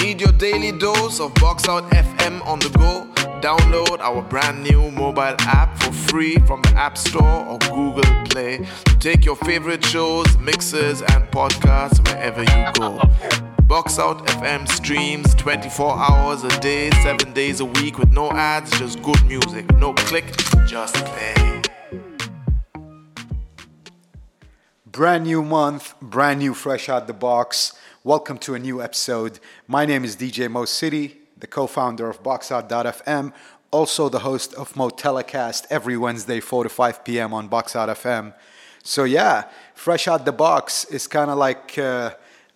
Need your daily dose of Box Out FM on the go? Download our brand new mobile app for free from the App Store or Google Play take your favorite shows, mixes, and podcasts wherever you go. Box Out FM streams 24 hours a day, 7 days a week with no ads, just good music. No click, just play. Brand new month, brand new fresh out the box. Welcome to a new episode. My name is DJ Mo City, the co founder of BoxOut.fm, also the host of Mo Telecast every Wednesday, 4 to 5 p.m. on BoxOut.fm. So, yeah, Fresh Out the Box is kind of like uh,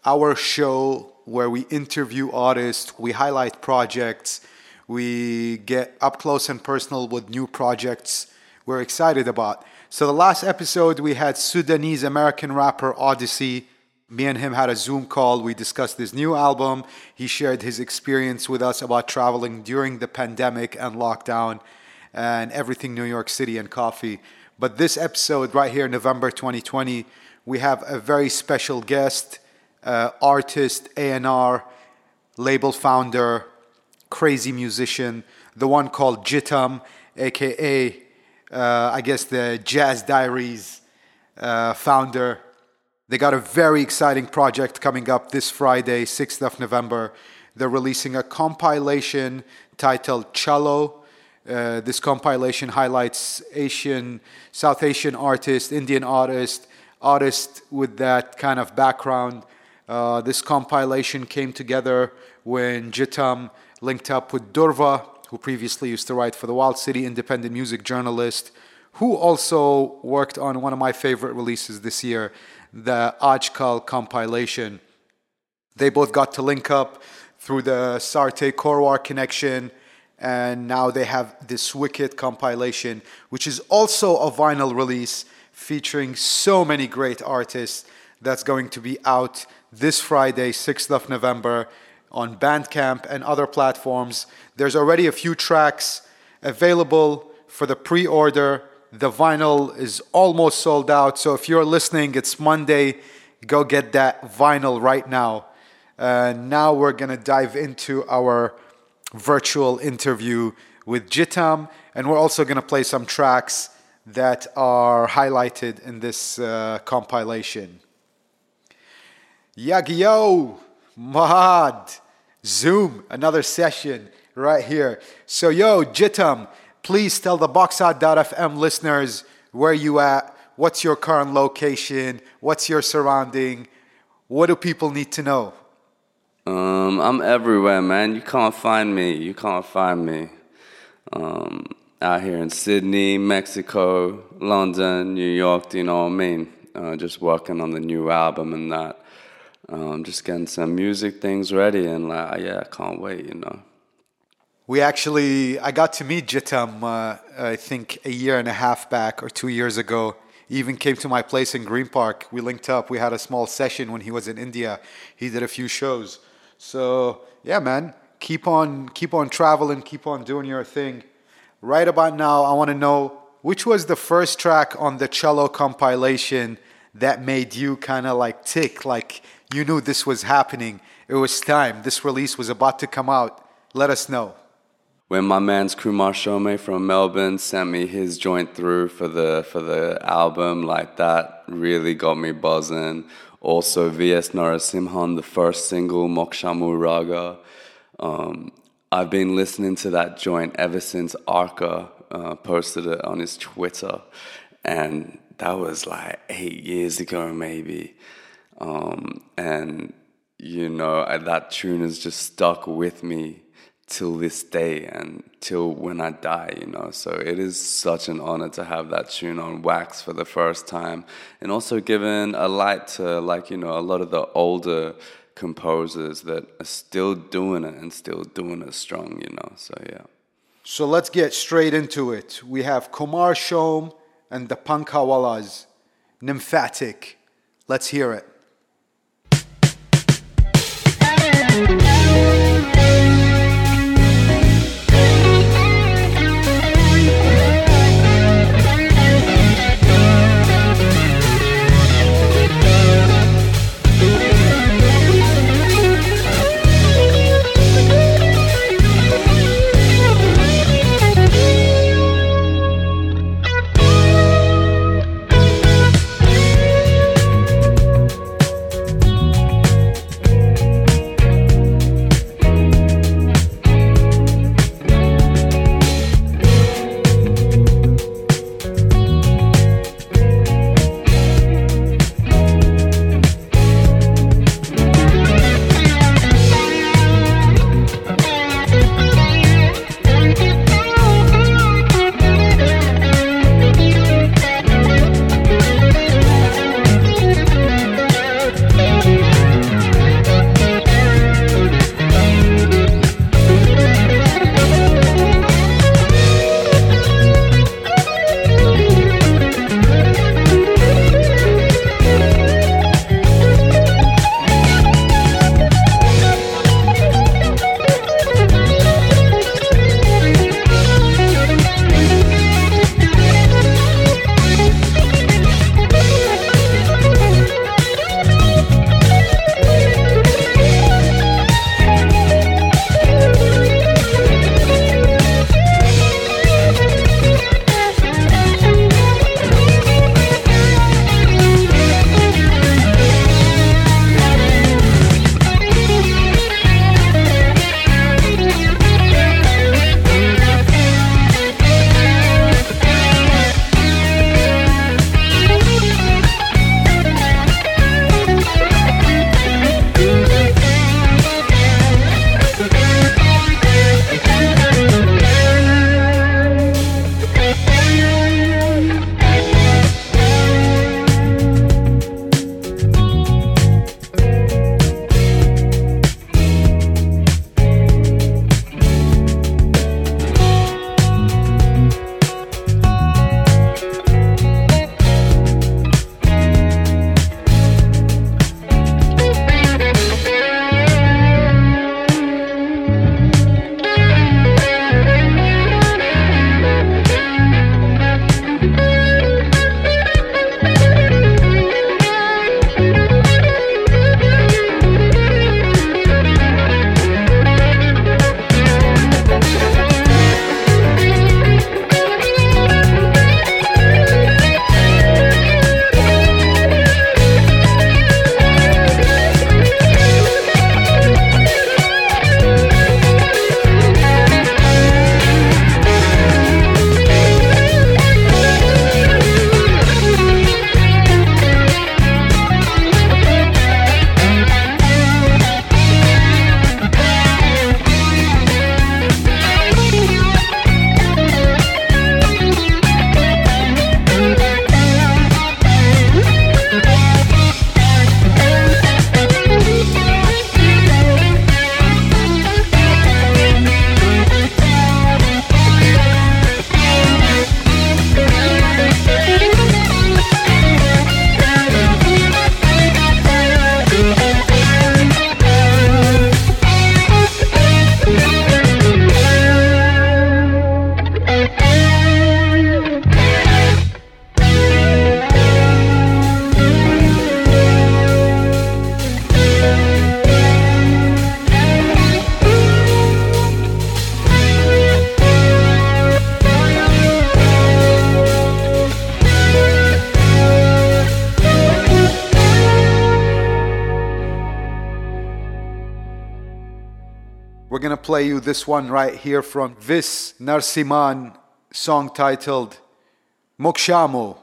our show where we interview artists, we highlight projects, we get up close and personal with new projects we're excited about. So the last episode we had Sudanese American rapper Oddisee. Me and him had a Zoom call. We discussed his new album. He shared his experience with us about traveling during the pandemic and lockdown and everything New York City and coffee. But this episode right here, November 2020, we have a very special guest, uh, artist, A&R, label founder, crazy musician, the one called Jitam, aka uh, I guess the Jazz Diaries uh, founder. They got a very exciting project coming up this Friday, 6th of November. They're releasing a compilation titled Cello. Uh, this compilation highlights Asian, South Asian artists, Indian artists, artists with that kind of background. Uh, this compilation came together when Jitam linked up with Durva, who previously used to write for the Wild City Independent Music Journalist, who also worked on one of my favorite releases this year, the Ajkal compilation. They both got to link up through the Sarathy Korwar connection, and now they have this Wicked compilation, which is also a vinyl release featuring so many great artists that's going to be out this Friday, 6th of November on Bandcamp and other platforms. There's already a few tracks available for the pre order. The vinyl is almost sold out. So if you're listening, it's Monday. Go get that vinyl right now. Uh, now we're going to dive into our virtual interview with Jitam, and we're also going to play some tracks that are highlighted in this uh, compilation. Yagyo! Mahad, Zoom, another session right here. So, yo, Jitam, please tell the BoxOut.fm listeners where you at, what's your current location, what's your surrounding, what do people need to know? Um, I'm everywhere, man. You can't find me. You can't find me. Um, out here in Sydney, Mexico, London, New York, do you know what I mean? Uh, just working on the new album and that um, just getting some music things ready and like yeah, I can't wait, you know. We actually, I got to meet Jitam, uh, I think a year and a half back or two years ago. He even came to my place in Green Park. We linked up. We had a small session when he was in India. He did a few shows. So yeah, man, keep on, keep on traveling, keep on doing your thing. Right about now, I want to know which was the first track on the cello compilation that made you kind of like tick, like you knew this was happening. It was time. This release was about to come out. Let us know. When my man's Kumar Shome from Melbourne sent me his joint through for the for the album, like that really got me buzzing. Also, V.S. Narasimhan, the first single, Mokshamu Raga. Um, I've been listening to that joint ever since Arca uh, posted it on his Twitter, and that was like eight years ago, maybe. Um, and, you know, that tune has just stuck with me till this day and till when I die, you know. So it is such an honor to have that tune on wax for the first time and also giving a light to, like, you know, a lot of the older composers that are still doing it and still doing it strong, you know. So, yeah. So let's get straight into it. We have Kumar Shome and the Punkhawalas, Nymphatic. Let's hear it. This one right here from Vis Narasimhan, song titled Mokshamu.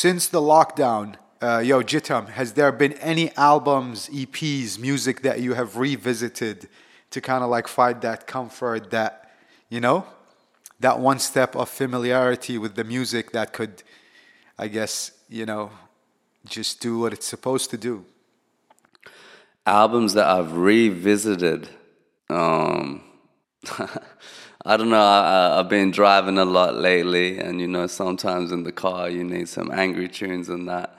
Since the lockdown, uh, yo, Jitam, has there been any albums, EPs, music that you have revisited to kind of like find that comfort, that, you know, that one step of familiarity with the music that could, I guess, you know, just do what it's supposed to do? Albums that I've revisited. Um, I don't know. I, have been driving a lot lately, and you know, sometimes in the car you need some angry tunes and that.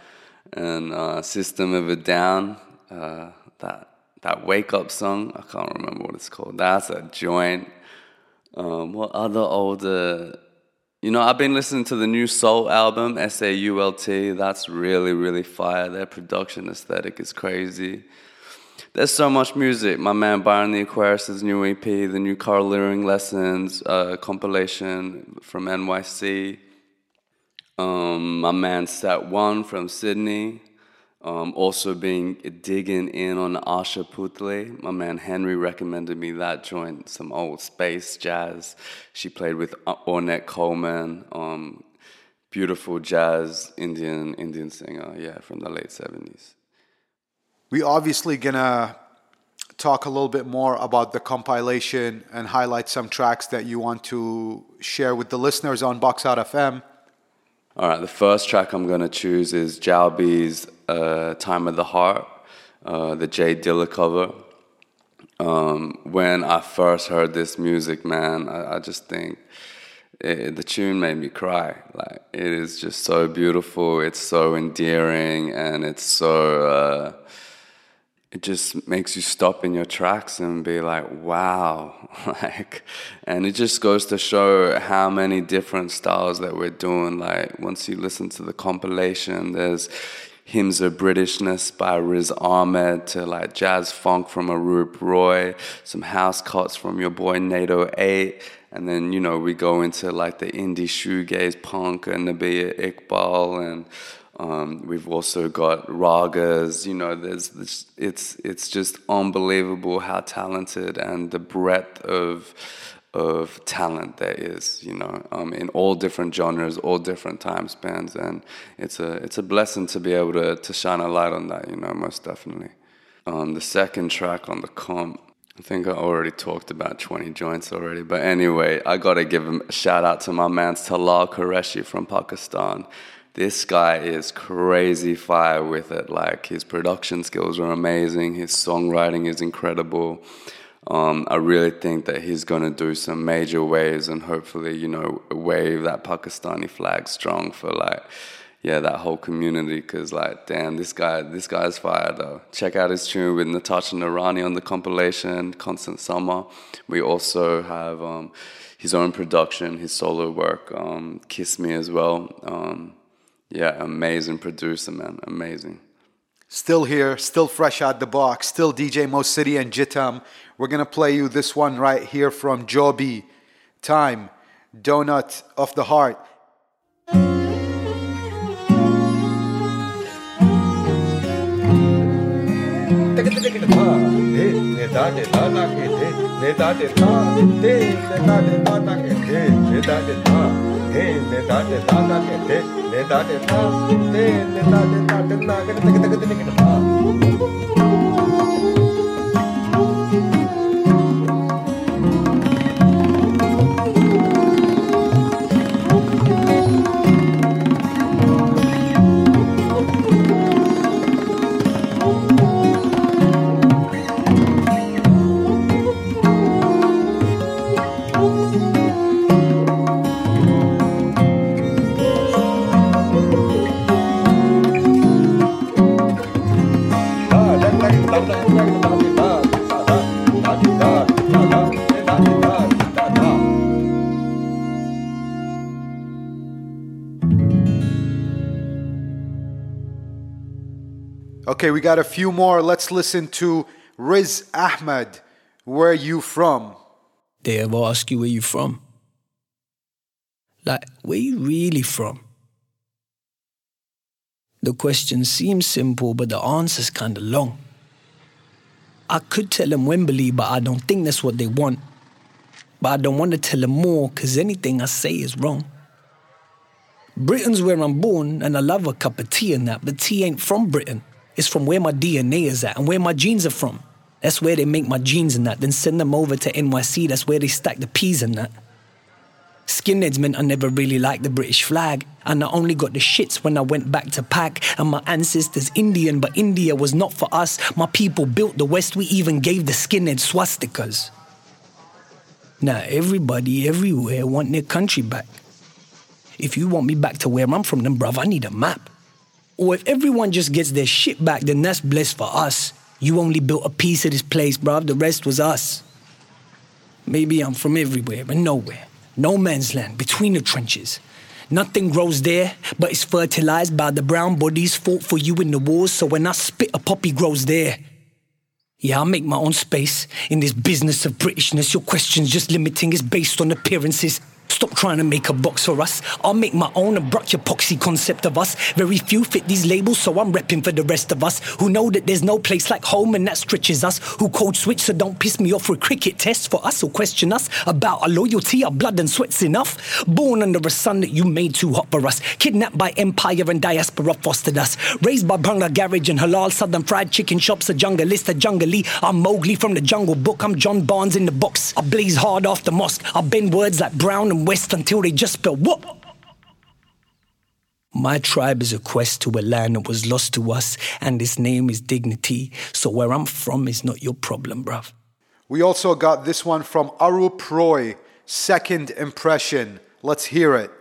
And uh, System of a Down, uh, that that wake up song. I can't remember what it's called. That's a joint. Um, what other older? You know, I've been listening to the new Soul album, S A U L T. That's really, really fire. Their production aesthetic is crazy. There's so much music. My man Byron the Aquarius' new EP, the new Carl Leering Lessons uh, compilation from NYC. Um, my man Sat One from Sydney. Um, also being digging in on Asha Puthli. My man Henry recommended me that joint, some old space jazz. She played with Ornette Coleman, um, beautiful jazz Indian Indian singer, yeah, from the late seventies. We obviously gonna talk a little bit more about the compilation and highlight some tracks that you want to share with the listeners on Box Out FM. All right, the first track I'm gonna choose is Jalby's uh, "Time of the Heart," uh, the Jay Dilla cover. Um, when I first heard this music, man, I, I just think it, the tune made me cry. Like it is just so beautiful. It's so endearing, and it's so. Uh, it just makes you stop in your tracks and be like, wow. like, and it just goes to show how many different styles that we're doing. Like, once you listen to the compilation, there's hymns of Britishness by Riz Ahmed to like jazz funk from Arup Roy, some house cuts from your boy Nate 08. And then, you know, we go into like the indie shoegaze punk and Nabihah Iqbal and um, we've also got ragas. You know, there's this, it's it's just unbelievable how talented and the breadth of of talent there is. You know, um, in all different genres, all different time spans, and it's a it's a blessing to be able to to shine a light on that. You know, most definitely. Um, the second track on the comp. I think I already talked about 20 joints already, but anyway, I gotta give a shout out to my man Talal Qureshi from Pakistan this guy is crazy fire with it. Like his production skills are amazing, his songwriting is incredible. Um, I really think that he's going to do some major waves and hopefully, you know, wave that Pakistani flag strong for like, yeah, that whole community. Cause like, damn, this guy, this guy's fire though. Check out his tune with Natasha Noorani on the compilation, Constant Summer. We also have um, his own production, his solo work, um, Kiss Me as well. Yeah, amazing producer, man. Amazing. Still here, still fresh out the box, still DJ Mo City and Jitam. We're gonna play you this one right here from Joby. Time, Donut of the Heart. Da de da da ke de ne da de da de ne da de da da ke de ne da de da he ne da de da da ke de ne da de da de ne da de da de ke de de de Okay, we got a few more. Let's listen to Riz Ahmed. Where are you from? They ever ask you where you from? Like, where you really from? The question seems simple, but the answer's kinda long. I could tell them Wembley, but I don't think that's what they want. But I don't want to tell them more, cause anything I say is wrong. Britain's where I'm born, and I love a cup of tea and that, but tea ain't from Britain. It's from where my DNA is at and where my genes are from. That's where they make my jeans and that, then send them over to NYC, that's where they stack the peas and that. Skinheads meant I never really liked the British flag, and I only got the shits when I went back to pack. And my ancestors Indian, but India was not for us. My people built the West, we even gave the skinhead swastikas. Now everybody everywhere want their country back. If you want me back to where I'm from, then bruv, I need a map. Or if everyone just gets their shit back, then that's blessed for us. You only built a piece of this place, bruv, the rest was us. Maybe I'm from everywhere, but nowhere no man's land between the trenches. Nothing grows there, but it's fertilized by the brown bodies fought for you in the wars. So when I spit, a poppy grows there. Yeah, I make my own space in this business of Britishness. Your question's just limiting is based on appearances. Stop trying to make a box for us. I'll make my own abrupt epoxy concept of us. Very few fit these labels, so I'm repping for the rest of us who know that there's no place like home and that stretches us. Who code switch, so don't piss me off with cricket tests for us or question us about our loyalty, our blood and sweat's enough. Born under a sun that you made too hot for us. Kidnapped by empire and diaspora fostered us. Raised by Bangla garage and halal southern fried chicken shops, a junglist, a jungle I'm Mowgli from the jungle book. I'm John Barnes in the box. I blaze hard off the mosque. I bend words like brown and west until they just spell what? My tribe is a quest to a land that was lost to us, and its name is dignity. So where I'm from is not your problem, bruv. We also got this one from Arup Roy, Second Impression. Let's hear it.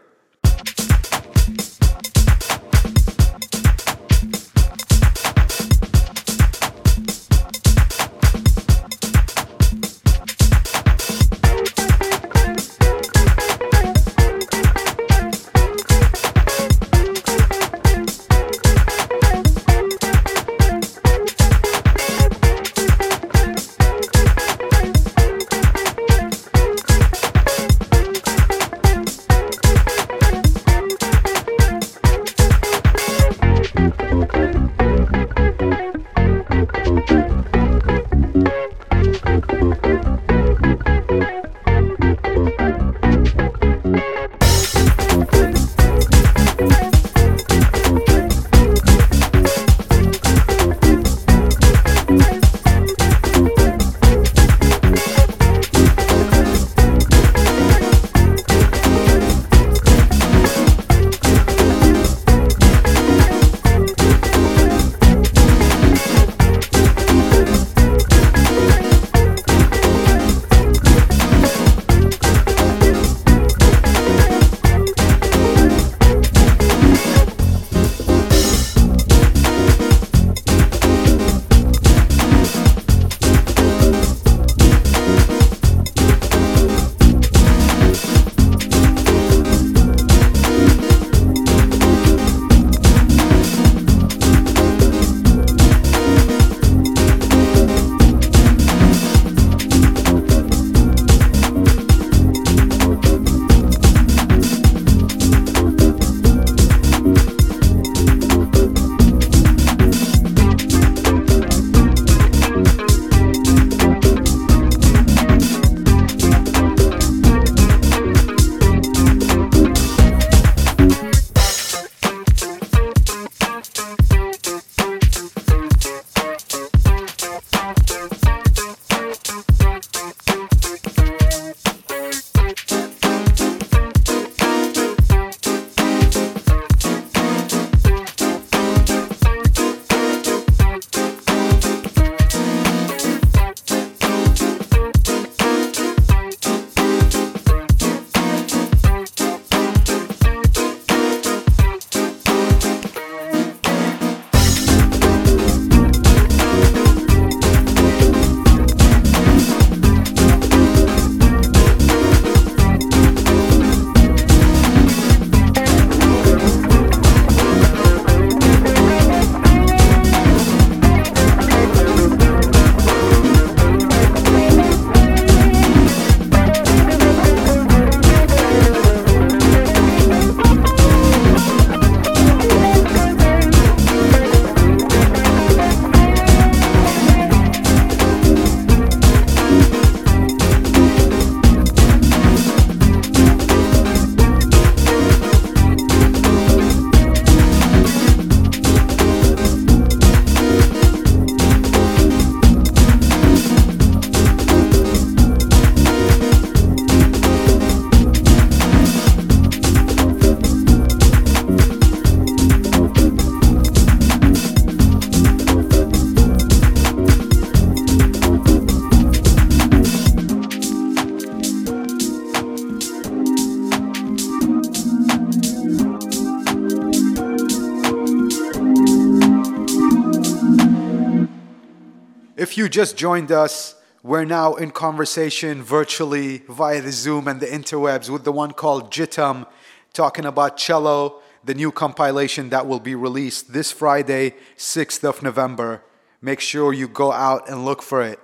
You just joined us, we're now in conversation virtually via the Zoom and the interwebs with the one called Jitam, talking about Cello, the new compilation that will be released this Friday, 6th of November. Make sure you go out and look for it.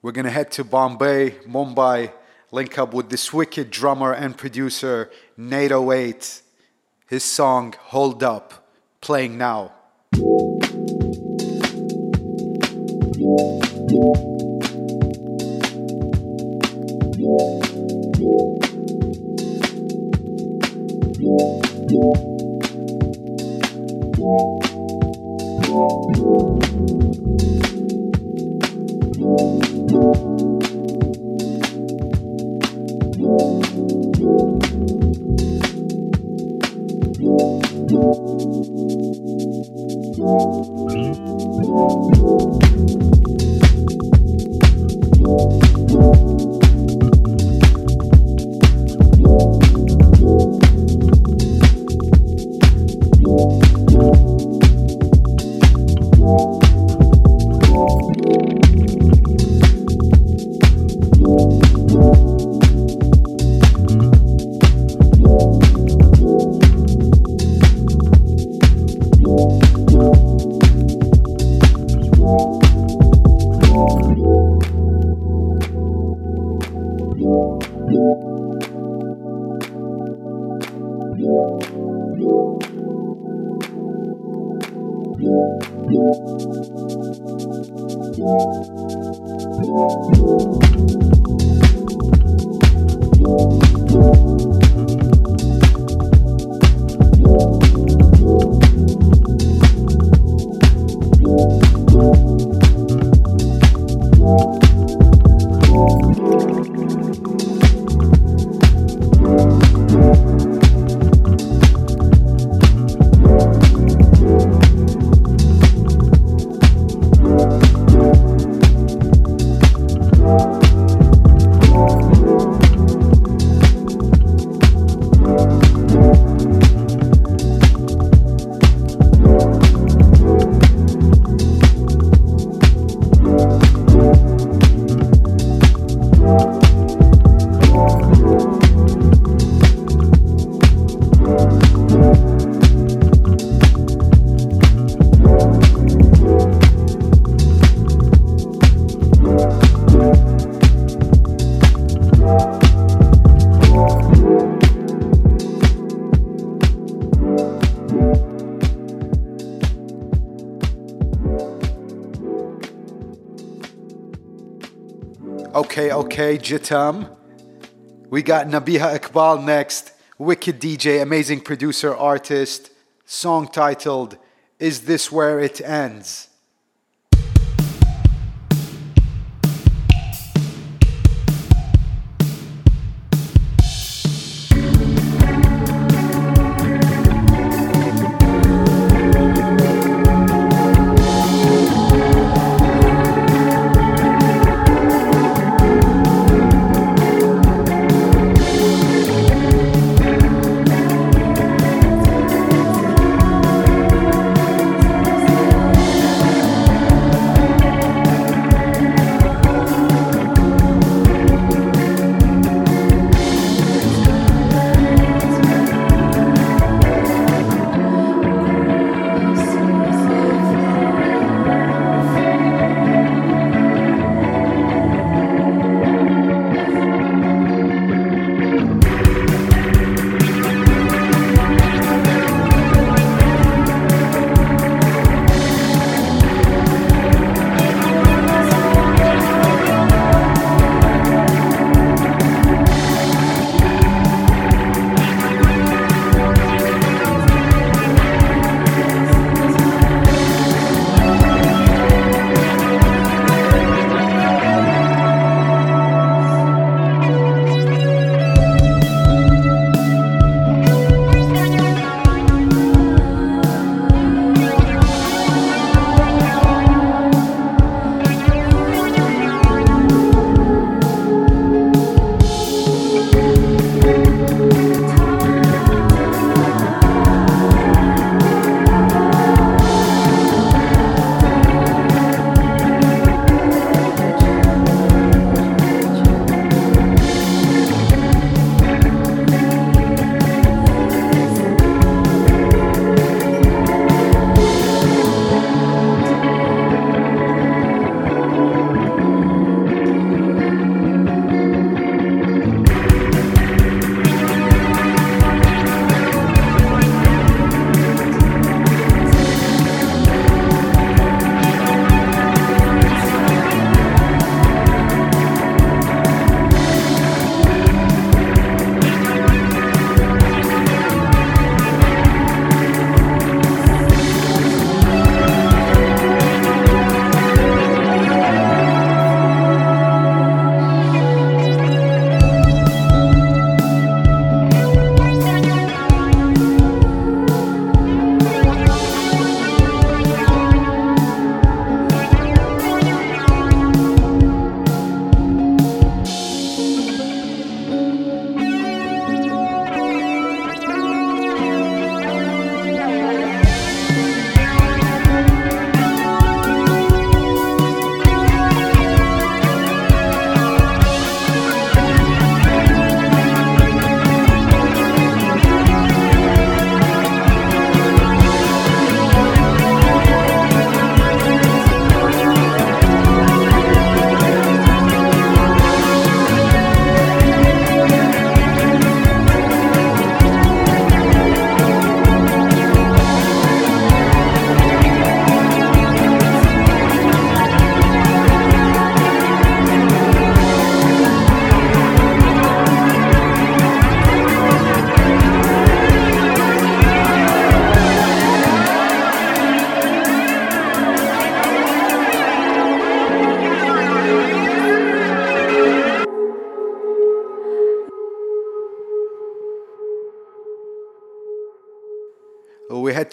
We're gonna head to Bombay, Mumbai, link up with this wicked drummer and producer, Nate 08. His song, Hold Up, playing now. Thank. Okay, okay, Jitam. We got Nabihah Iqbal next. Wicked DJ, amazing producer, artist. Song titled, Is This Where It Ends?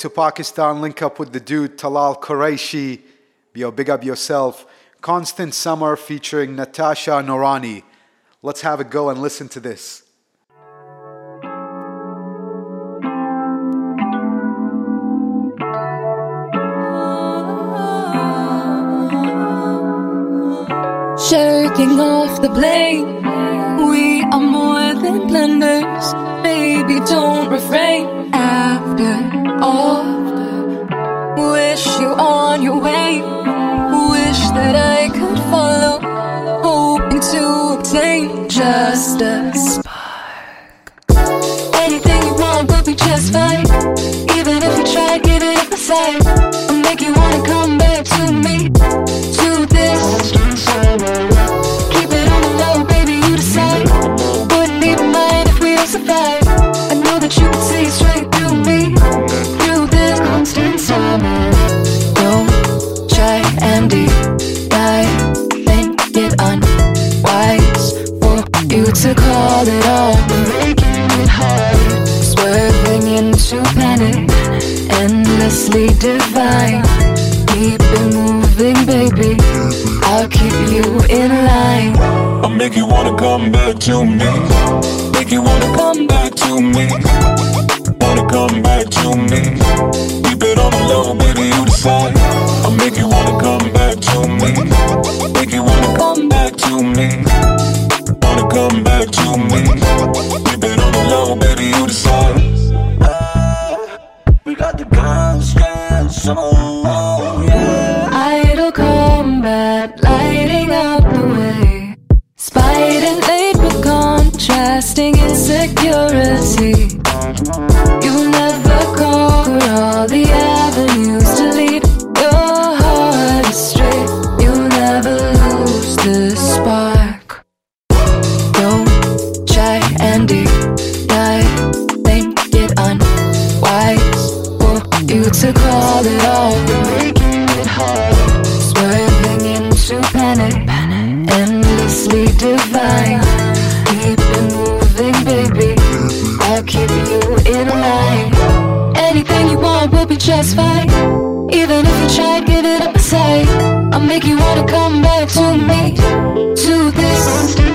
To Pakistan, link up with the dude Talal Qureshi. Yo, big up yourself. Constant Summer featuring Natasha Noorani. Let's have a go and listen to this. Jerking off the blame. We are more than blenders. Baby, don't refrain. After wish you on your way. Wish that I could follow. Hoping to obtain just a spark. Anything you want will be just fine. Even if you try, to give it up a side. I'll make you wanna come back to me. To this. Keep it on the low, baby, you decide. Wouldn't even mind if we survive. I know that you can see straight through me. To call it all. Making it hard. Swerving into panic. Endlessly divine. Keep it moving, baby. I'll keep you in line. I'll make you wanna come back to me. Make you wanna come back to me. Wanna come back to me. Keep it on the low, Anything you want will be just fine. Even if you try, to give it up a side. I'll make you wanna come back to me. To this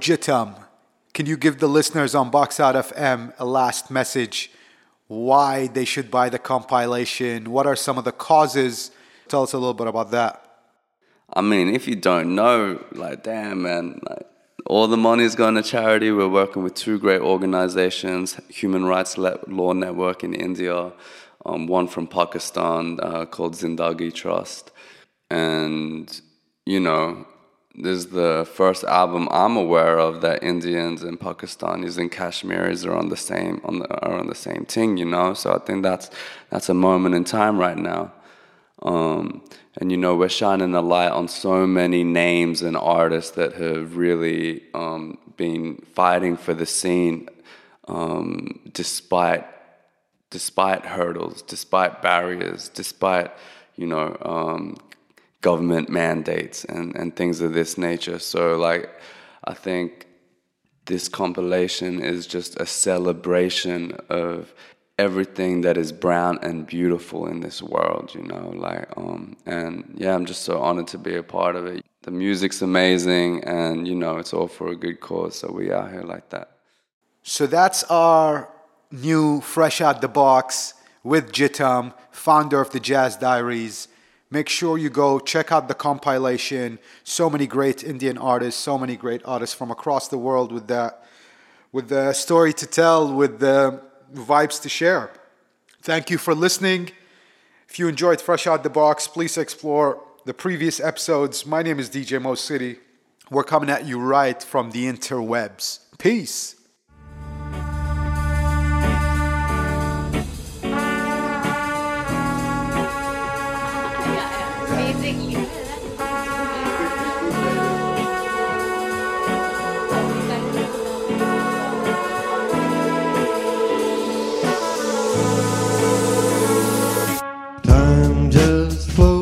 Jitam, can you give the listeners on Box Out FM a last message? Why they should buy the compilation? What are some of the causes? Tell us a little bit about that. I mean, if you don't know, like, damn, man, like, all the money is going to charity. We're working with two great organizations, Human Rights Law Network in India, um, one from Pakistan uh, called Zindagi Trust. And, you know, this is the first album I'm aware of that Indians and Pakistanis and Kashmiris are on the same on the, are on the same thing, you know. So I think that's that's a moment in time right now. Um, and you know, we're shining a light on so many names and artists that have really um, been fighting for the scene um, despite despite hurdles, despite barriers, despite you know um, government mandates and, and things of this nature. So, like, I think this compilation is just a celebration of everything that is brown and beautiful in this world, you know, like, um, and yeah, I'm just so honored to be a part of it. The music's amazing, and you know, it's all for a good cause, so we are here like that. So that's our new Fresh Out the Box with Jitam, founder of the Jazz Diaries. Make sure you go check out the compilation. So many great Indian artists, so many great artists from across the world with the, with the story to tell, with the vibes to share. Thank you for listening. If you enjoyed Fresh Out the Box, please explore the previous episodes. My name is DJ Mo City. We're coming at you right from the interwebs. Peace. Time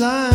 between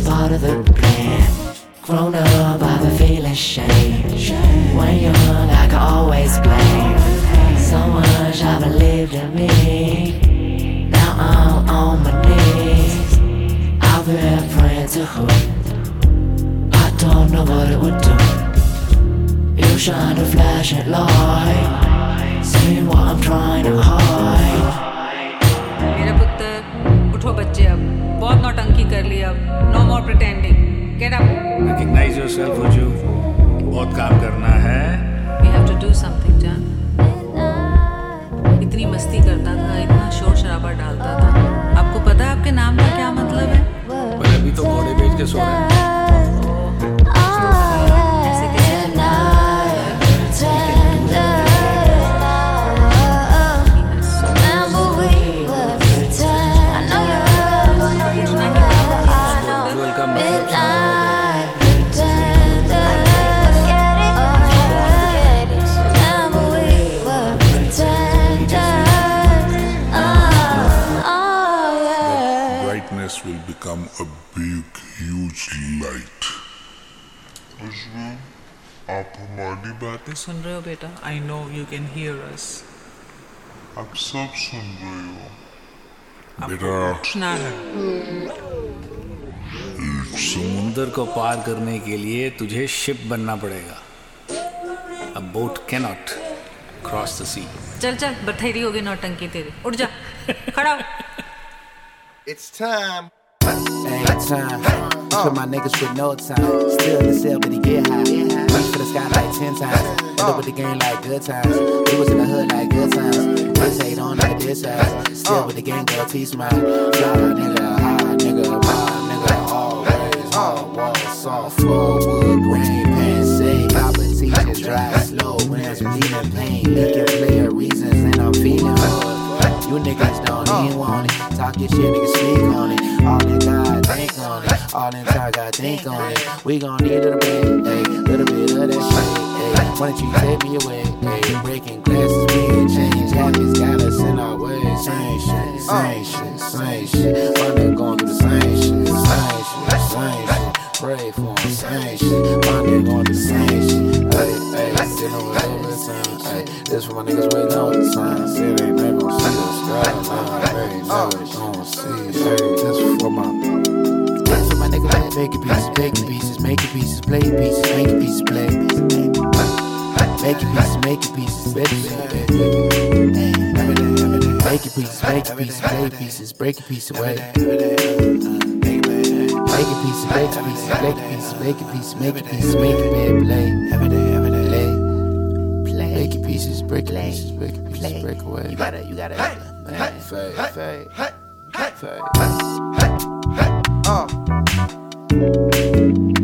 part of the plan. Grown up, I've been feeling shame. When young, I can always blame. So much I believed in me. Now I'm on my knees. I've been praying to who? I don't know what it would do. You shine a flashing light. See what I'm trying to hide. उठो बच्चे अब। बहुत नौटंकी कर ली अब। No more pretending get up recognize yourself हुजू बहुत काम करना है। We have to do something जान इतनी मस्ती करता था इतना शोर शराबा डालता था। आपको पता है आपके नाम का क्या मतलब है? पर अभी तो घोड़े बेच के सो रहे हैं। बातें सुन रहे हो बेटा? I know you can hear us आप सब सुन रहे हो। बेटा। उठना है। समुंदर को पार करने के लिए तुझे शिप बनना पड़ेगा। A boat cannot cross the sea चल चल बथेरी होगी नौटंकी तेरी। उठ जा। खड़ा हो। It's time. Hey, time. For my niggas with no time. Still in the cell, but he get high. Reach for the sky like 10 times. End up with the game like good times. We was in the hood like good times. This hate on like this side. Still with the gang, girl, T smile. Fly nigga, high nigga, wild nigga, always hard wall, soft floor, wood grain, pants, say, Papa teacher, dry, slow, rims, bleeding pain, leaking player reasons, and I'm feeling it. You niggas don't even want it. Talk your shit, niggas speak on it. All in God, think on it. All in time, God, think on it. We gon' need a little bit, ayy, little bit of that shit, ayy. Why don't you take me away, ayy? Breaking glasses, being changed habits, got us in our ways. Same shit, same shit, same shit. Nigga going through the same shit, same shit, same shit. Pray for him, same shit. Nigga going through the same shit, ayy, ayy. Dealing with overtime, ayy. This for my niggas with no time. Say they never gon' see us, God, nah, they never gon' see ayy. This for my this for my niggas bacon pieces, bacon pieces, making pieces, play pieces, making pieces, play. Making pieces, making pieces, baby. Making pieces, making pieces, play pieces, breaking pieces away. Make Making pieces, making pieces, making pieces, making pieces, making pieces, making bed play. Play. Making pieces, breaking pieces, breaking pieces, break away. You gotta, you gotta, man, fade, fade, fade.